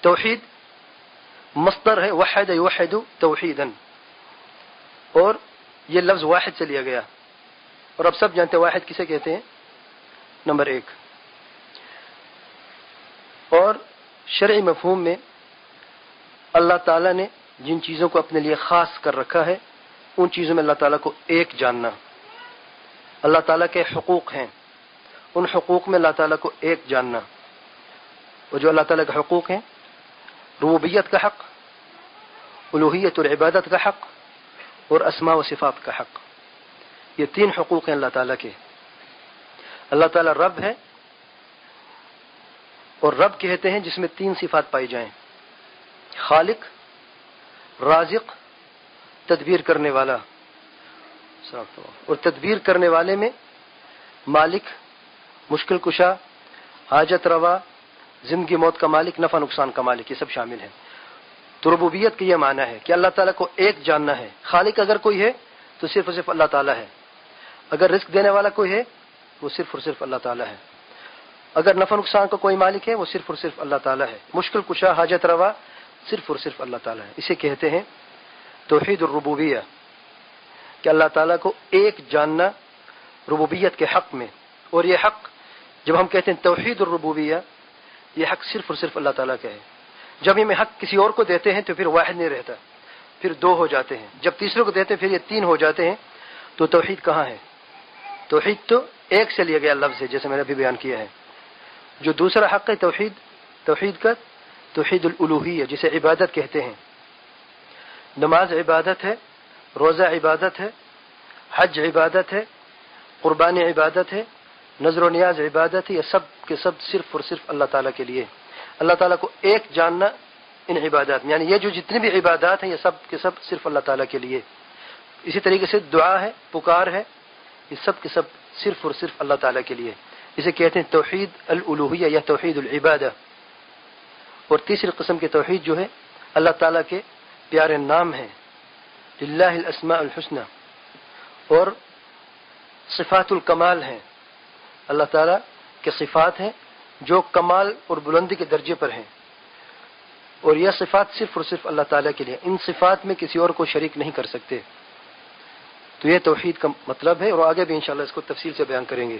توحید مصدر ہے، وحد یوحد توحیدن اور یہ لفظ واحد سے لیا گیا۔ اور اب سب جانتے واحد کسے کہتے ہیں؟ نمبر ایک۔ اور شرعی مفہوم میں اللہ تعالیٰ نے جن چیزوں کو اپنے لیے خاص کر رکھا ہے، ان چیزوں میں اللہ تعالیٰ کو ایک جاننا۔ اللہ تعالیٰ کے حقوق ہیں۔ ان حقوق میں اللہ تعالیٰ کو ایک جاننا۔ وہ جو اللہ تعالیٰ کے حقوق ہیں ربوبیت کا حق الوحیت اور عبادت کا حق اور اسماء و صفات کا حق۔ یہ تین حقوق ہیں اللہ تعالیٰ کے۔ اللہ تعالیٰ رب ہے اور رب کہتے ہیں جس میں تین صفات پائی جائیں۔ خالق، رازق، تدبیر کرنے والا۔ اور تدبیر کرنے والے میں مالک، مشکل کشا، حاجت روا زندگی موت کا مالک، نفع نقصان کا مالک، یہ سب شامل ہیں۔ تو ربوبیت کا یہ معنی ہے کہ اللہ تعالیٰ کو ایک جاننا ہے۔ خالق اگر کوئی ہے تو صرف اور صرف اللہ تعالیٰ ہے۔ اگر رزق دینے والا کوئی ہے، وہ صرف اور صرف اللہ تعالیٰ ہے۔ اگر نفع نقصان کا کوئی مالک ہے، وہ صرف اور صرف اللہ تعالیٰ ہے۔ مشکل کشا، حاجت روا، صرف اور صرف اللہ تعالیٰ ہے۔ اسے کہتے ہیں توحید الربوبیہ۔ کہ اللہ تعالیٰ کو ایک جاننا ربوبیت کے حق میں۔ اور یہ حق جب ہم کہتے ہیں توحید الربوبیہ یہ حق صرف اور صرف اللہ تعالیٰ کا ہے۔ جب یہ حق کسی اور کو دیتے ہیں تو پھر واحد نہیں رہتا، پھر دو ہو جاتے ہیں۔ جب تیسرے کو دیتے ہیں پھر یہ تین ہو جاتے ہیں۔ تو توحید کہاں ہے؟ توحید تو ایک سے لیا گیا لفظ ہے، جیسے میں نے ابھی بیان کیا ہے۔ جو دوسرا حق ہے توحید توحید کا توحید الوحی ہے جسے عبادت کہتے ہیں۔ نماز عبادت ہے، روزہ عبادت ہے، حج عبادت ہے، قربانی عبادت ہے نظر و نیاز عبادت ہے یہ سب کے سب صرف اور صرف اللہ تعالیٰ کے لیے۔ اللہ تعالیٰ کو ایک جاننا ان عبادات میں یعنی یہ جو جتنی بھی عبادات ہیں، یہ سب کے سب صرف اللہ تعالیٰ کے لیے۔ اسی طریقے سے دعا ہے، پکار ہے، یہ سب کے سب صرف اور صرف اللہ تعالیٰ کے لیے۔ اسے کہتے ہیں توحید الوحیہ یا توحید العبادہ۔ اور تیسری قسم کی توحید جو ہے، اللہ تعالیٰ کے پیارے نام ہیں۔ للہ الاسماء الحسنہ۔ اور صفات الکمال ہیں۔ اللہ تعالیٰ کے صفات ہیں جو کمال اور بلندی کے درجے پر ہیں۔ اور یہ صفات صرف اور صرف اللہ تعالیٰ کے لیے ان صفات میں کسی اور کو شریک نہیں کر سکتے۔ تو یہ توحید کا مطلب ہے اور آگے بھی انشاءاللہ اس کو تفصیل سے بیان کریں گے۔